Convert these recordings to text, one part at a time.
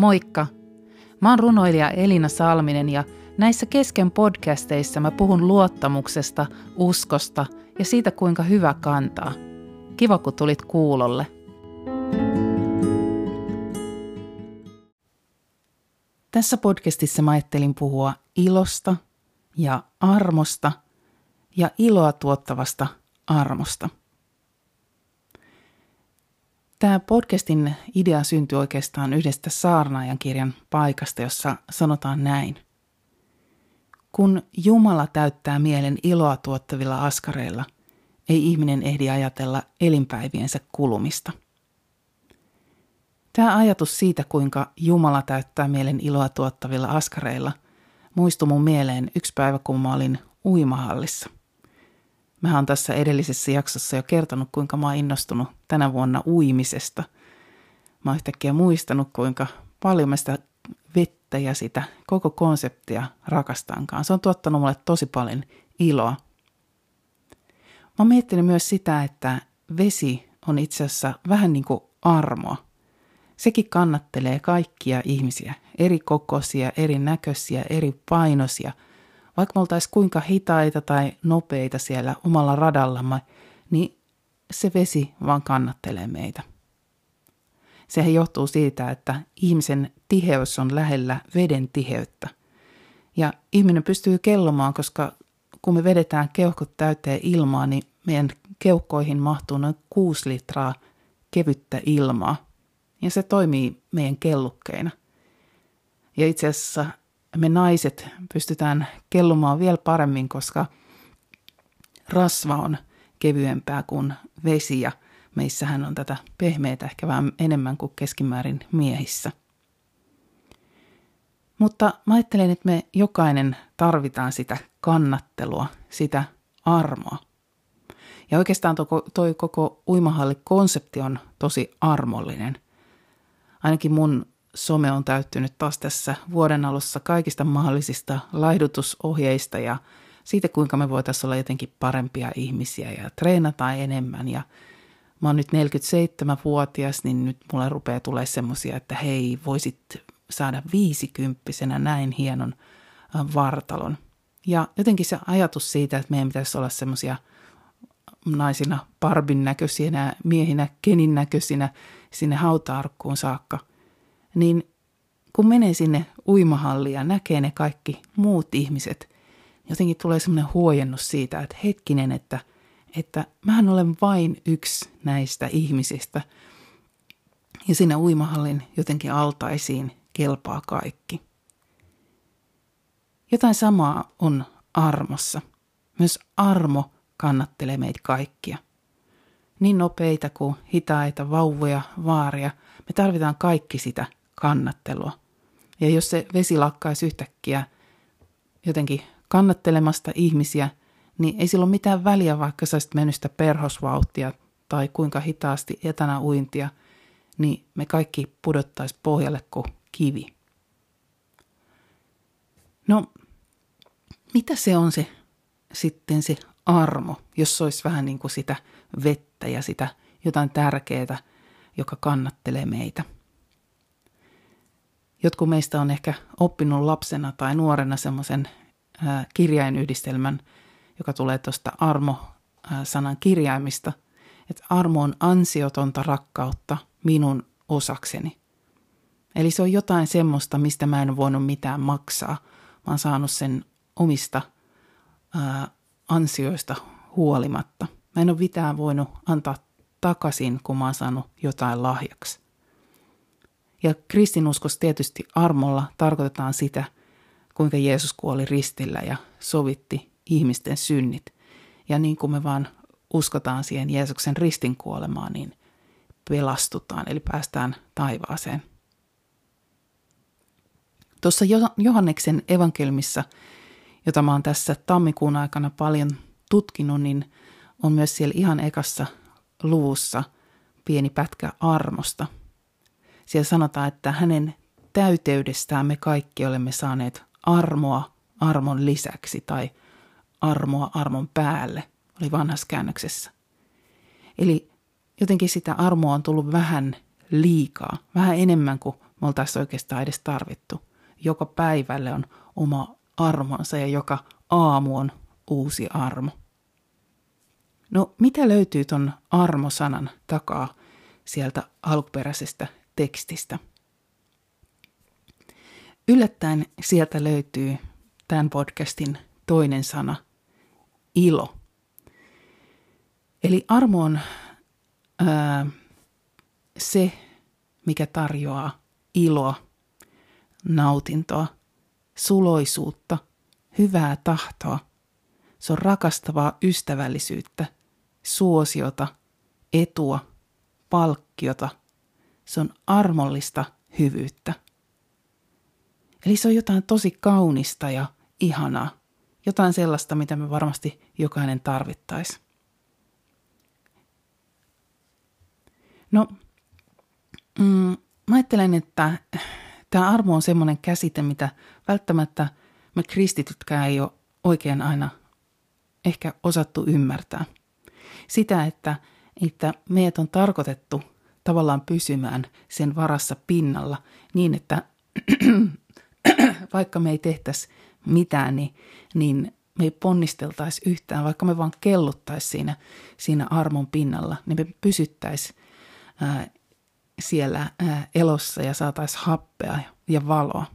Moikka! Mä oon runoilija Elina Salminen ja näissä kesken podcasteissa mä puhun luottamuksesta, uskosta ja siitä kuinka hyvä kantaa. Kiva kun tulit kuulolle. Tässä podcastissa mä ajattelin puhua ilosta ja armosta ja iloa tuottavasta armosta – Tämä podcastin idea syntyi oikeastaan yhdestä saarnaajan kirjan paikasta, jossa sanotaan näin. Kun Jumala täyttää mielen iloa tuottavilla askareilla, ei ihminen ehdi ajatella elinpäiviensä kulumista. Tämä ajatus siitä, kuinka Jumala täyttää mielen iloa tuottavilla askareilla, muistui mun mieleen yksi päivä, kun mä olin uimahallissa – Mä oon tässä edellisessä jaksossa jo kertonut, kuinka mä oon innostunut tänä vuonna uimisesta. Mä oon yhtäkkiä muistanut, kuinka paljon mä sitä vettä ja sitä koko konseptia rakastankaan. Se on tuottanut mulle tosi paljon iloa. Mä oon miettinyt myös sitä, että vesi on itse asiassa vähän niin kuin armoa. Sekin kannattelee kaikkia ihmisiä, eri kokoisia, eri näköisiä, eri painoisia – vaikka me oltaisiin kuinka hitaita tai nopeita siellä omalla radallamme, niin se vesi vaan kannattelee meitä. Sehän johtuu siitä, että ihmisen tiheys on lähellä veden tiheyttä. Ja ihminen pystyy kellomaan, koska kun me vedetään keuhkot täyteen ilmaa, niin meidän keuhkoihin mahtuu noin 6 litraa kevyttä ilmaa. Ja se toimii meidän kellukkeina. Ja itse asiassa me naiset pystytään kellumaan vielä paremmin, koska rasva on kevyempää kuin vesi ja meissähän on tätä pehmeitä ehkä vähän enemmän kuin keskimäärin miehissä. Mutta mä ajattelen, että me jokainen tarvitaan sitä kannattelua, sitä armoa. Ja oikeastaan toi, koko uimahallikonsepti on tosi armollinen. Ainakin mun some on täyttynyt taas tässä vuoden alussa kaikista mahdollisista laihdutusohjeista ja siitä, kuinka me voitaisiin olla jotenkin parempia ihmisiä ja treenata enemmän. Ja mä oon nyt 47-vuotias, niin nyt mulle rupeaa tulee semmoisia, että hei, voisit saada viisikymppisenä näin hienon vartalon. Ja jotenkin se ajatus siitä, että meidän pitäisi olla semmoisia naisina parbin näköisinä, miehinä kenin näköisinä sinne hautaarkkuun saakka – niin kun menee sinne uimahalliin ja näkee ne kaikki muut ihmiset, jotenkin tulee semmoinen huojennus siitä, että hetkinen, että, että mähän olen vain yksi näistä ihmisistä. Ja siinä uimahallin jotenkin altaisiin kelpaa kaikki. Jotain samaa on armossa. Myös armo kannattelee meitä kaikkia. Niin nopeita kuin hitaita, vauvoja, vaaria, me tarvitaan kaikki sitä – kannattelua. Ja jos se vesi lakkaisi yhtäkkiä jotenkin kannattelemasta ihmisiä, niin ei sillä ole mitään väliä, vaikka sä olisit mennyt sitä perhosvauhtia tai kuinka hitaasti etänä uintia, niin me kaikki pudottaisi pohjalle kuin kivi. No, mitä se on se sitten se armo, jos se olisi vähän niin kuin sitä vettä ja sitä jotain tärkeää, joka kannattelee meitä – Jotkut meistä on ehkä oppinut lapsena tai nuorena semmoisen kirjainyhdistelmän, joka tulee tuosta armo-sanan kirjaimista, että armo on ansiotonta rakkautta minun osakseni. Eli se on jotain semmoista, mistä mä en voinut mitään maksaa. Mä oon saanut sen omista ää, ansioista huolimatta. Mä en ole mitään voinut antaa takaisin, kun mä oon saanut jotain lahjaksi. Ja kristinuskossa tietysti armolla tarkoitetaan sitä, kuinka Jeesus kuoli ristillä ja sovitti ihmisten synnit. Ja niin kuin me vaan uskotaan siihen Jeesuksen ristin kuolemaan, niin pelastutaan, eli päästään taivaaseen. Tuossa Johanneksen evankelmissa, jota mä oon tässä tammikuun aikana paljon tutkinut, niin on myös siellä ihan ekassa luvussa pieni pätkä armosta – siellä sanotaan, että hänen täyteydestään me kaikki olemme saaneet armoa armon lisäksi tai armoa armon päälle, oli vanhassa käännöksessä. Eli jotenkin sitä armoa on tullut vähän liikaa, vähän enemmän kuin me oltaisiin oikeastaan edes tarvittu. Joka päivälle on oma armonsa ja joka aamu on uusi armo. No mitä löytyy ton armosanan takaa sieltä alkuperäisestä tekstistä? Yllättäen sieltä löytyy tämän podcastin toinen sana, ilo. Eli armo on ää, se, mikä tarjoaa iloa, nautintoa, suloisuutta, hyvää tahtoa. Se on rakastavaa ystävällisyyttä, suosiota, etua, palkkiota. Se on armollista hyvyyttä. Eli se on jotain tosi kaunista ja ihanaa. Jotain sellaista, mitä me varmasti jokainen tarvittaisi. No, mm, mä ajattelen, että tämä armo on semmoinen käsite, mitä välttämättä me kristitytkään ei ole oikein aina ehkä osattu ymmärtää. Sitä, että, että meidät on tarkoitettu tavallaan pysymään sen varassa pinnalla niin, että vaikka me ei tehtäisi mitään, niin, niin me ei ponnisteltaisi yhtään, vaikka me vaan kelluttaisi siinä, siinä armon pinnalla, niin me pysyttäisi ää, siellä ää, elossa ja saataisiin happea ja valoa.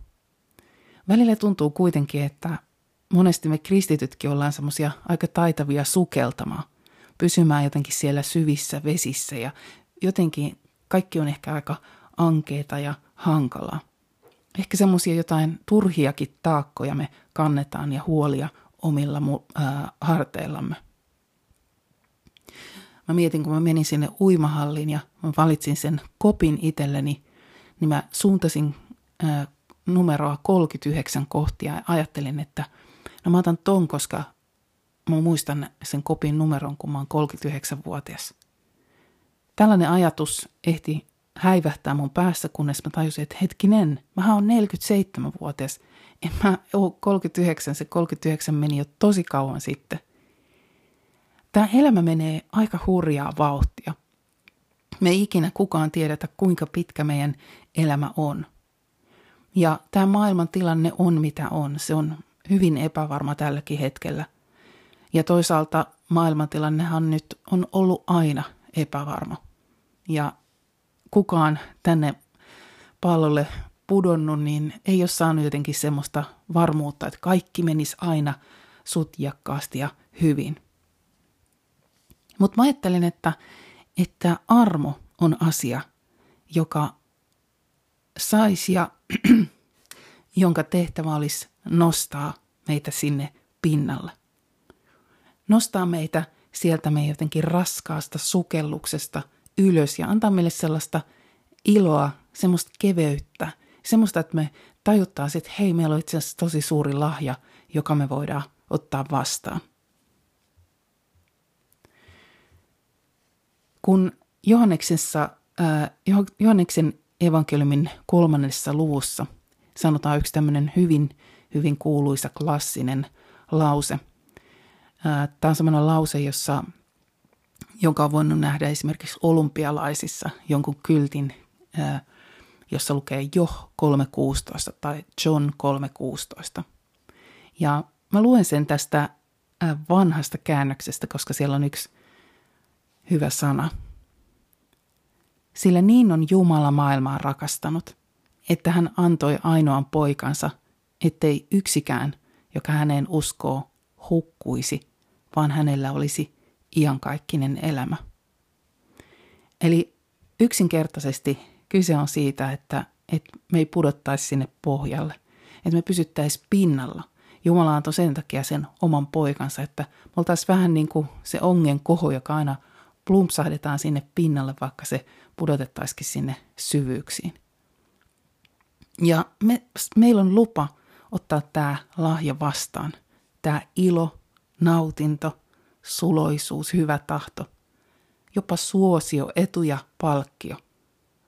Välillä tuntuu kuitenkin, että monesti me kristitytkin ollaan semmoisia aika taitavia sukeltamaan, pysymään jotenkin siellä syvissä vesissä ja jotenkin kaikki on ehkä aika ankeeta ja hankalaa. Ehkä semmoisia jotain turhiakin taakkoja me kannetaan ja huolia omilla äh, harteillamme. Mä mietin, kun mä menin sinne uimahalliin ja mä valitsin sen kopin itselleni, niin mä suuntasin äh, numeroa 39 kohtia ja ajattelin, että no mä otan ton, koska mä muistan sen kopin numeron, kun mä oon 39-vuotias. Tällainen ajatus ehti häivähtää mun päässä, kunnes mä tajusin, että hetkinen, mä oon 47-vuotias. En mä oo 39, se 39 meni jo tosi kauan sitten. Tämä elämä menee aika hurjaa vauhtia. Me ei ikinä kukaan tiedetä, kuinka pitkä meidän elämä on. Ja tämä maailman tilanne on mitä on. Se on hyvin epävarma tälläkin hetkellä. Ja toisaalta maailmantilannehan nyt on ollut aina epävarma. Ja kukaan tänne pallolle pudonnut, niin ei ole saanut jotenkin semmoista varmuutta, että kaikki menisi aina sutjakkaasti ja hyvin. Mutta mä ajattelin, että, että armo on asia, joka saisi ja jonka tehtävä olisi nostaa meitä sinne pinnalle. Nostaa meitä sieltä meidän jotenkin raskaasta sukelluksesta ylös ja antaa meille sellaista iloa, semmoista keveyttä, semmoista, että me tajuttaa, että hei, meillä on itse asiassa tosi suuri lahja, joka me voidaan ottaa vastaan. Kun Johanneksessa, äh, Johanneksen evankeliumin kolmannessa luvussa sanotaan yksi tämmöinen hyvin, hyvin kuuluisa klassinen lause. Äh, Tämä on semmoinen lause, jossa, jonka on voinut nähdä esimerkiksi olympialaisissa jonkun kyltin, jossa lukee Jo 3.16 tai John 3.16. Ja mä luen sen tästä vanhasta käännöksestä, koska siellä on yksi hyvä sana. Sillä niin on Jumala maailmaa rakastanut, että hän antoi ainoan poikansa, ettei yksikään, joka häneen uskoo, hukkuisi, vaan hänellä olisi iankaikkinen elämä. Eli yksinkertaisesti kyse on siitä, että, että me ei pudottaisi sinne pohjalle, että me pysyttäisiin pinnalla. Jumala antoi sen takia sen oman poikansa, että me oltaisiin vähän niin kuin se ongen koho, joka aina – plumpsahdetaan sinne pinnalle, vaikka se pudotettaisikin sinne syvyyksiin. Ja me, meillä on lupa ottaa tämä lahja vastaan. Tämä ilo, nautinto, suloisuus, hyvä tahto, jopa suosio, etu ja palkkio.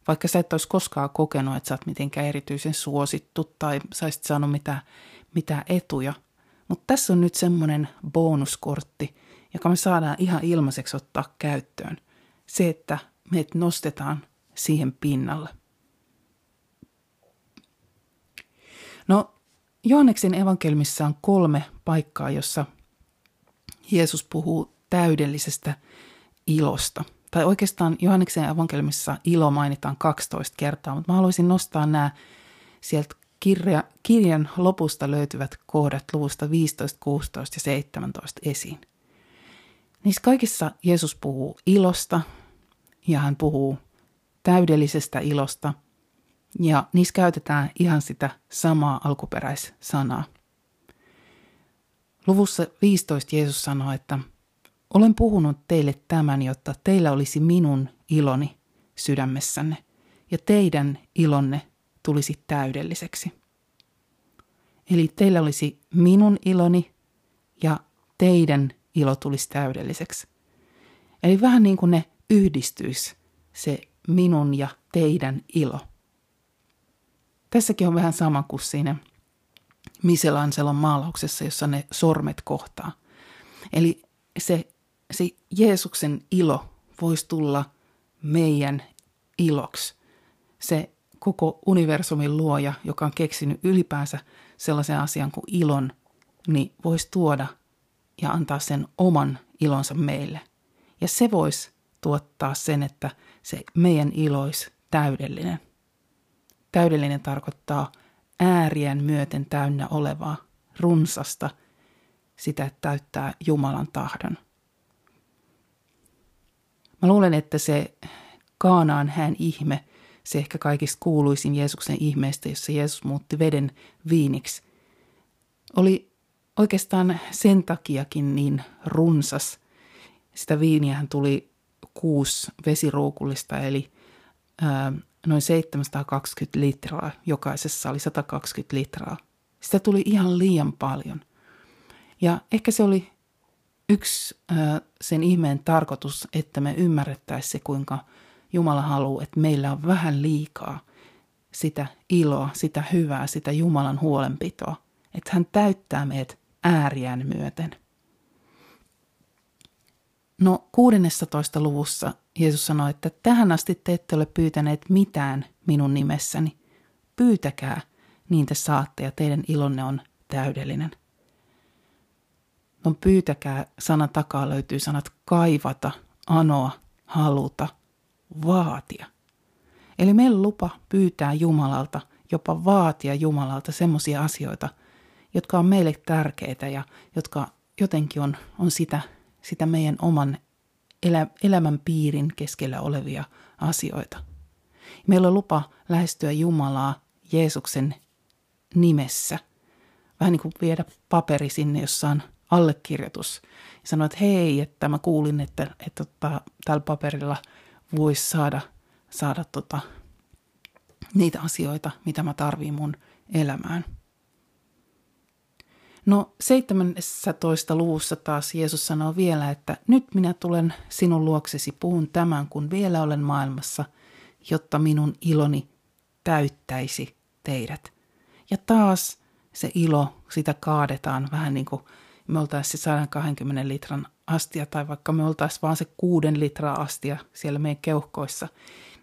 Vaikka sä et olisi koskaan kokenut, että sä oot mitenkään erityisen suosittu tai saisit saanut mitään, mitään etuja. Mutta tässä on nyt semmoinen bonuskortti – joka me saadaan ihan ilmaiseksi ottaa käyttöön. Se, että meidät nostetaan siihen pinnalle. No, Johanneksen evankelmissa on kolme paikkaa, jossa Jeesus puhuu täydellisestä ilosta. Tai oikeastaan Johanneksen evankelmissa ilo mainitaan 12 kertaa, mutta mä haluaisin nostaa nämä sieltä kirja, kirjan lopusta löytyvät kohdat luvusta 15, 16 ja 17 esiin. Niissä kaikissa Jeesus puhuu ilosta ja hän puhuu täydellisestä ilosta ja niissä käytetään ihan sitä samaa alkuperäissanaa. Luvussa 15 Jeesus sanoo, että olen puhunut teille tämän, jotta teillä olisi minun iloni sydämessänne ja teidän ilonne tulisi täydelliseksi. Eli teillä olisi minun iloni ja teidän ilo tulisi täydelliseksi. Eli vähän niin kuin ne yhdistyisi, se minun ja teidän ilo. Tässäkin on vähän sama kuin siinä Michelangelon maalauksessa, jossa ne sormet kohtaa. Eli se, se Jeesuksen ilo voisi tulla meidän iloksi. Se koko universumin luoja, joka on keksinyt ylipäänsä sellaisen asian kuin ilon, niin voisi tuoda ja antaa sen oman ilonsa meille. Ja se voisi tuottaa sen, että se meidän ilois täydellinen. Täydellinen tarkoittaa äärien myöten täynnä olevaa, runsasta, sitä täyttää Jumalan tahdon. Mä luulen, että se Kaanaan hän ihme, se ehkä kaikista kuuluisin Jeesuksen ihmeestä, jossa Jeesus muutti veden viiniksi, oli oikeastaan sen takiakin niin runsas. Sitä viiniähän tuli kuusi vesiruukullista, eli ää, noin 720 litraa. Jokaisessa oli 120 litraa. Sitä tuli ihan liian paljon. Ja ehkä se oli yksi ää, sen ihmeen tarkoitus, että me ymmärrettäisiin se, kuinka Jumala haluaa, että meillä on vähän liikaa sitä iloa, sitä hyvää, sitä Jumalan huolenpitoa. Että hän täyttää meidät ääriään myöten. No 16. luvussa Jeesus sanoi, että tähän asti te ette ole pyytäneet mitään minun nimessäni. Pyytäkää, niin te saatte ja teidän ilonne on täydellinen. No pyytäkää, sana takaa löytyy sanat kaivata, anoa, haluta, vaatia. Eli meillä lupa pyytää Jumalalta, jopa vaatia Jumalalta semmoisia asioita, jotka on meille tärkeitä ja jotka jotenkin on, on sitä, sitä meidän oman elä, elämän piirin keskellä olevia asioita. Meillä on lupa lähestyä Jumalaa Jeesuksen nimessä. Vähän niin kuin viedä paperi sinne, jossa on allekirjoitus. Ja sanoa, että hei, että mä kuulin, että, että, että tällä paperilla voisi saada, saada tota, niitä asioita, mitä mä tarviin mun elämään. No 17. luvussa taas Jeesus sanoo vielä, että nyt minä tulen sinun luoksesi, puhun tämän, kun vielä olen maailmassa, jotta minun iloni täyttäisi teidät. Ja taas se ilo, sitä kaadetaan vähän niin kuin me oltaisiin 120 litran astia tai vaikka me oltaisiin vaan se kuuden litraa astia siellä meidän keuhkoissa,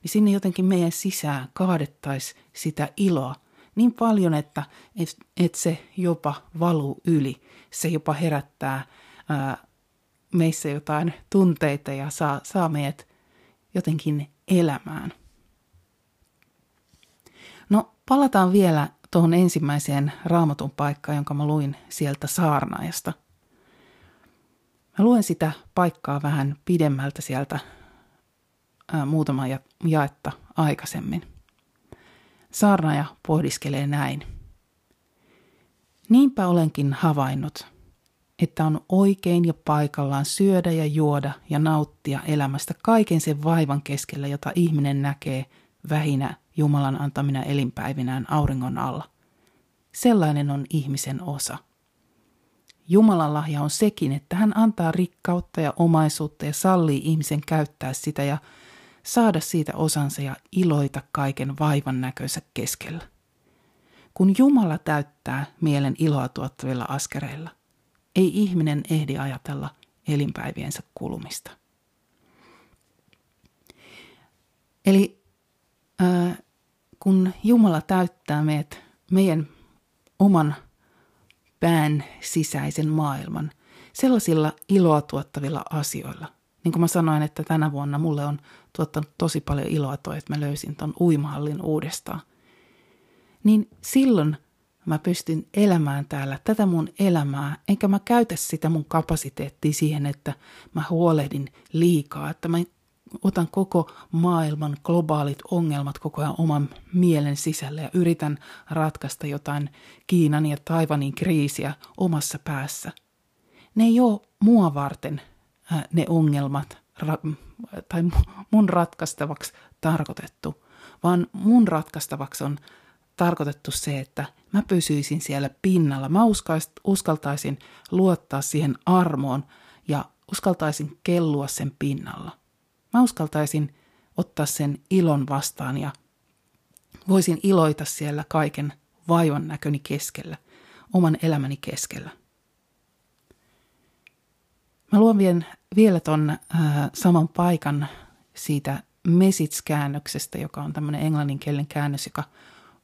niin sinne jotenkin meidän sisään kaadettaisiin sitä iloa, niin paljon, että et, et se jopa valuu yli. Se jopa herättää ää, meissä jotain tunteita ja saa, saa meidät jotenkin elämään. No palataan vielä tuohon ensimmäiseen raamatun paikkaan, jonka mä luin sieltä saarnaajasta. Mä luen sitä paikkaa vähän pidemmältä sieltä ää, muutama ja, jaetta aikaisemmin. Saarnaaja pohdiskelee näin. Niinpä olenkin havainnut, että on oikein ja paikallaan syödä ja juoda ja nauttia elämästä kaiken sen vaivan keskellä, jota ihminen näkee vähinä Jumalan antamina elinpäivinään auringon alla. Sellainen on ihmisen osa. Jumalan lahja on sekin, että hän antaa rikkautta ja omaisuutta ja sallii ihmisen käyttää sitä ja saada siitä osansa ja iloita kaiken vaivan näkönsä keskellä. Kun Jumala täyttää mielen iloa tuottavilla askereilla, ei ihminen ehdi ajatella elinpäiviensä kulumista. Eli äh, kun Jumala täyttää meidät, meidän oman pään sisäisen maailman sellaisilla iloa tuottavilla asioilla. Niin kuin mä sanoin, että tänä vuonna mulle on tuottanut tosi paljon iloa toi, että mä löysin ton uimahallin uudestaan. Niin silloin mä pystyn elämään täällä tätä mun elämää, enkä mä käytä sitä mun kapasiteettia siihen, että mä huolehdin liikaa, että mä otan koko maailman globaalit ongelmat koko ajan oman mielen sisälle ja yritän ratkaista jotain Kiinan ja Taivanin kriisiä omassa päässä. Ne ei ole mua varten ne ongelmat ra- tai mun ratkaistavaksi tarkoitettu, vaan mun ratkaistavaksi on tarkoitettu se, että mä pysyisin siellä pinnalla. Mä uskaltaisin luottaa siihen armoon ja uskaltaisin kellua sen pinnalla. Mä uskaltaisin ottaa sen ilon vastaan ja voisin iloita siellä kaiken vaivan näköni keskellä, oman elämäni keskellä. Mä luon vielä, vielä ton äh, saman paikan siitä message-käännöksestä, joka on tämmöinen englanninkielinen käännös, joka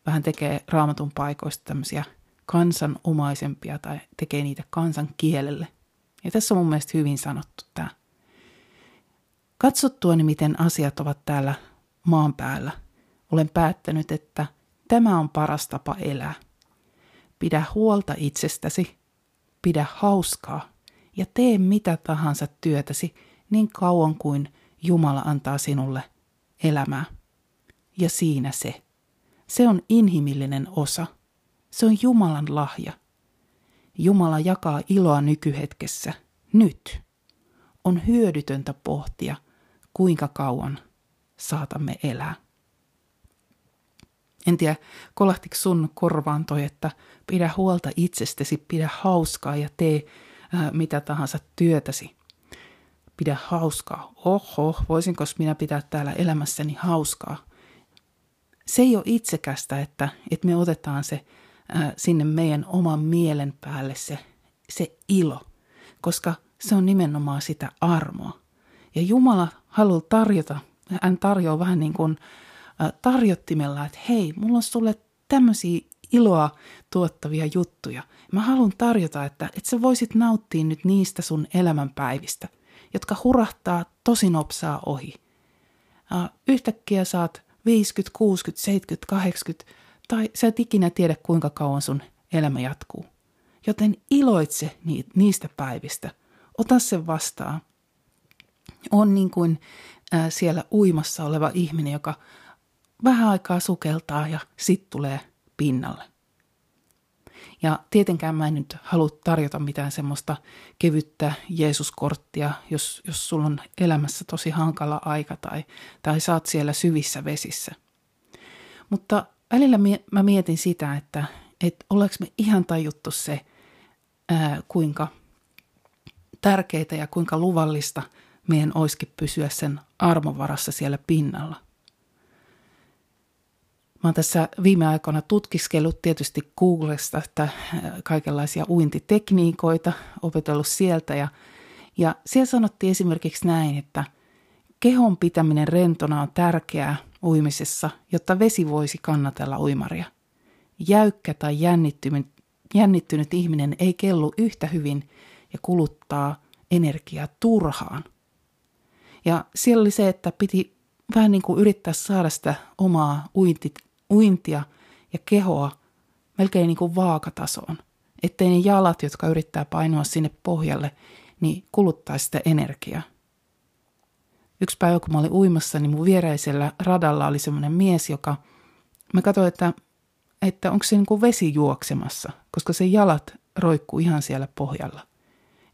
vähän tekee raamatun paikoista tämmöisiä kansanomaisempia tai tekee niitä kansan kielelle. Ja tässä on mun mielestä hyvin sanottu tämä. Katsottuani, miten asiat ovat täällä maan päällä, olen päättänyt, että tämä on paras tapa elää. Pidä huolta itsestäsi, pidä hauskaa ja tee mitä tahansa työtäsi niin kauan kuin Jumala antaa sinulle elämää. Ja siinä se. Se on inhimillinen osa. Se on Jumalan lahja. Jumala jakaa iloa nykyhetkessä, nyt. On hyödytöntä pohtia – kuinka kauan saatamme elää. En tiedä, kolahtiko sun korvaan toi, että pidä huolta itsestäsi, pidä hauskaa ja tee mitä tahansa työtäsi. Pidä hauskaa. Oho, voisinko minä pitää täällä elämässäni hauskaa? Se ei ole itsekästä, että, että me otetaan se ää, sinne meidän oman mielen päälle se, se ilo, koska se on nimenomaan sitä armoa. Ja Jumala haluaa tarjota, hän tarjoaa vähän niin kuin tarjottimella, että hei, mulla on sulle tämmöisiä iloa tuottavia juttuja. Mä haluan tarjota, että, että sä voisit nauttia nyt niistä sun elämänpäivistä, jotka hurahtaa tosi nopsaa ohi. Yhtäkkiä saat 50, 60, 70, 80 tai sä et ikinä tiedä kuinka kauan sun elämä jatkuu. Joten iloitse niistä päivistä. Ota se vastaan on niin kuin siellä uimassa oleva ihminen, joka vähän aikaa sukeltaa ja sitten tulee pinnalle. Ja tietenkään mä en nyt halua tarjota mitään semmoista kevyttä Jeesuskorttia, jos, jos sulla on elämässä tosi hankala aika tai, tai saat siellä syvissä vesissä. Mutta välillä mä mietin sitä, että, että oleks me ihan tajuttu se, ää, kuinka tärkeää ja kuinka luvallista – meidän olisikin pysyä sen armovarassa siellä pinnalla. Mä oon tässä viime aikoina tutkiskellut tietysti Googlesta että äh, kaikenlaisia uintitekniikoita, opetellut sieltä ja, ja siellä sanottiin esimerkiksi näin, että kehon pitäminen rentona on tärkeää uimisessa, jotta vesi voisi kannatella uimaria. Jäykkä tai jännittynyt, ihminen ei kellu yhtä hyvin ja kuluttaa energiaa turhaan – ja siellä oli se, että piti vähän niin kuin yrittää saada sitä omaa uinti, uintia ja kehoa melkein niin kuin vaakatasoon. Ettei ne jalat, jotka yrittää painoa sinne pohjalle, niin kuluttaisi sitä energiaa. Yksi päivä, kun mä olin uimassa, niin mun viereisellä radalla oli semmoinen mies, joka, mä katsoin, että, että onko se niin kuin vesi juoksemassa, koska se jalat roikkuu ihan siellä pohjalla.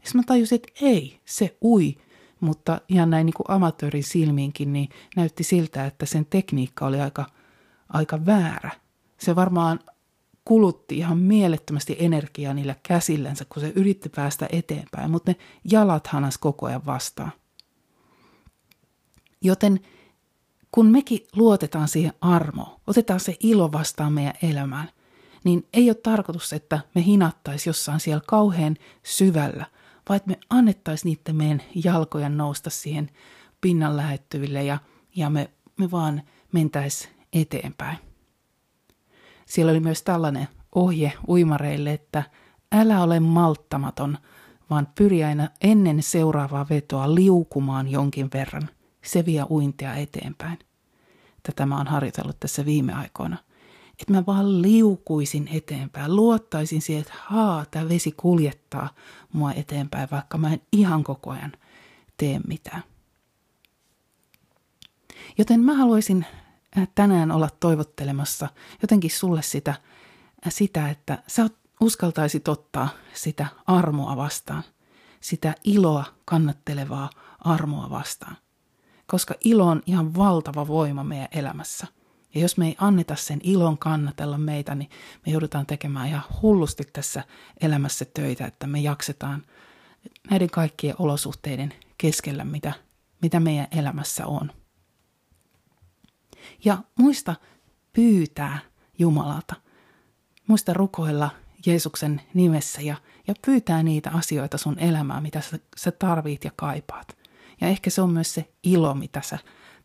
Ja mä tajusin, että ei, se ui mutta ihan näin niin kuin amatöörin silmiinkin, niin näytti siltä, että sen tekniikka oli aika, aika väärä. Se varmaan kulutti ihan mielettömästi energiaa niillä käsillänsä, kun se yritti päästä eteenpäin, mutta ne jalat hanas koko ajan vastaan. Joten kun mekin luotetaan siihen armoon, otetaan se ilo vastaan meidän elämään, niin ei ole tarkoitus, että me hinattaisi jossain siellä kauhean syvällä – vaan että me annettaisiin niiden meidän jalkojen nousta siihen pinnan lähettyville ja, ja me, me vaan mentäis eteenpäin. Siellä oli myös tällainen ohje uimareille, että älä ole malttamaton, vaan pyri aina ennen seuraavaa vetoa liukumaan jonkin verran. Se vie uintia eteenpäin. Tätä mä oon harjoitellut tässä viime aikoina. Että mä vaan liukuisin eteenpäin, luottaisin siihen, että haa, tämä vesi kuljettaa mua eteenpäin, vaikka mä en ihan koko ajan tee mitään. Joten mä haluaisin tänään olla toivottelemassa jotenkin sulle sitä, äh, sitä että sä uskaltaisit ottaa sitä armoa vastaan, sitä iloa kannattelevaa armoa vastaan. Koska ilo on ihan valtava voima meidän elämässä. Ja jos me ei anneta sen ilon kannatella meitä, niin me joudutaan tekemään ihan hullusti tässä elämässä töitä, että me jaksetaan näiden kaikkien olosuhteiden keskellä, mitä, mitä meidän elämässä on. Ja muista pyytää Jumalalta. Muista rukoilla Jeesuksen nimessä ja, ja pyytää niitä asioita sun elämään, mitä sä, sä tarvit ja kaipaat. Ja ehkä se on myös se ilo, mitä sä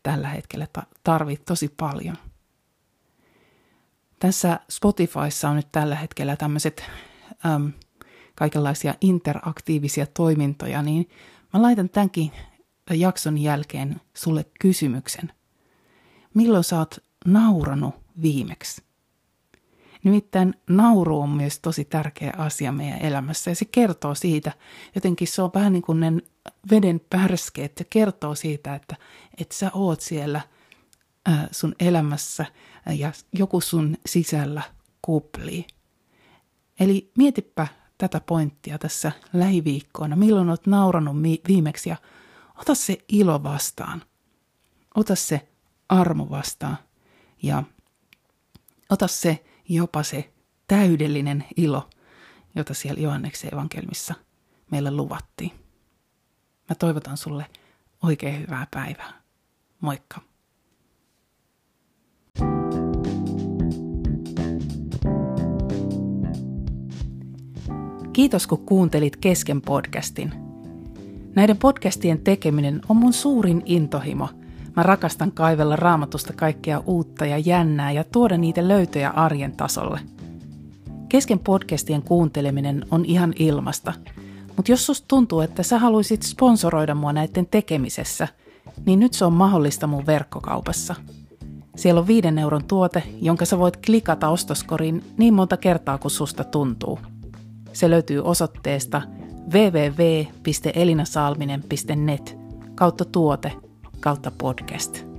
tällä hetkellä tarvit tosi paljon. Tässä Spotifyssa on nyt tällä hetkellä tämmöiset äm, kaikenlaisia interaktiivisia toimintoja, niin mä laitan tämänkin jakson jälkeen sulle kysymyksen – milloin sä oot nauranut viimeksi? Nimittäin nauru on myös tosi tärkeä asia meidän elämässä ja se kertoo siitä, jotenkin se on vähän niin kuin ne veden pärskeet, se kertoo siitä, että, että sä oot siellä ää, sun elämässä ja joku sun sisällä kuplii. Eli mietipä tätä pointtia tässä lähiviikkoina, milloin oot nauranut viimeksi ja ota se ilo vastaan. Ota se armo vastaan ja ota se jopa se täydellinen ilo, jota siellä Johanneksen evankelmissa meille luvattiin. Mä toivotan sulle oikein hyvää päivää. Moikka! Kiitos kun kuuntelit Kesken podcastin. Näiden podcastien tekeminen on mun suurin intohimo – Mä rakastan kaivella raamatusta kaikkea uutta ja jännää ja tuoda niitä löytöjä arjen tasolle. Kesken podcastien kuunteleminen on ihan ilmasta, mutta jos susta tuntuu, että sä haluaisit sponsoroida mua näiden tekemisessä, niin nyt se on mahdollista mun verkkokaupassa. Siellä on viiden euron tuote, jonka sä voit klikata ostoskoriin niin monta kertaa kuin susta tuntuu. Se löytyy osoitteesta www.elinasalminen.net kautta tuote – kautta podcast.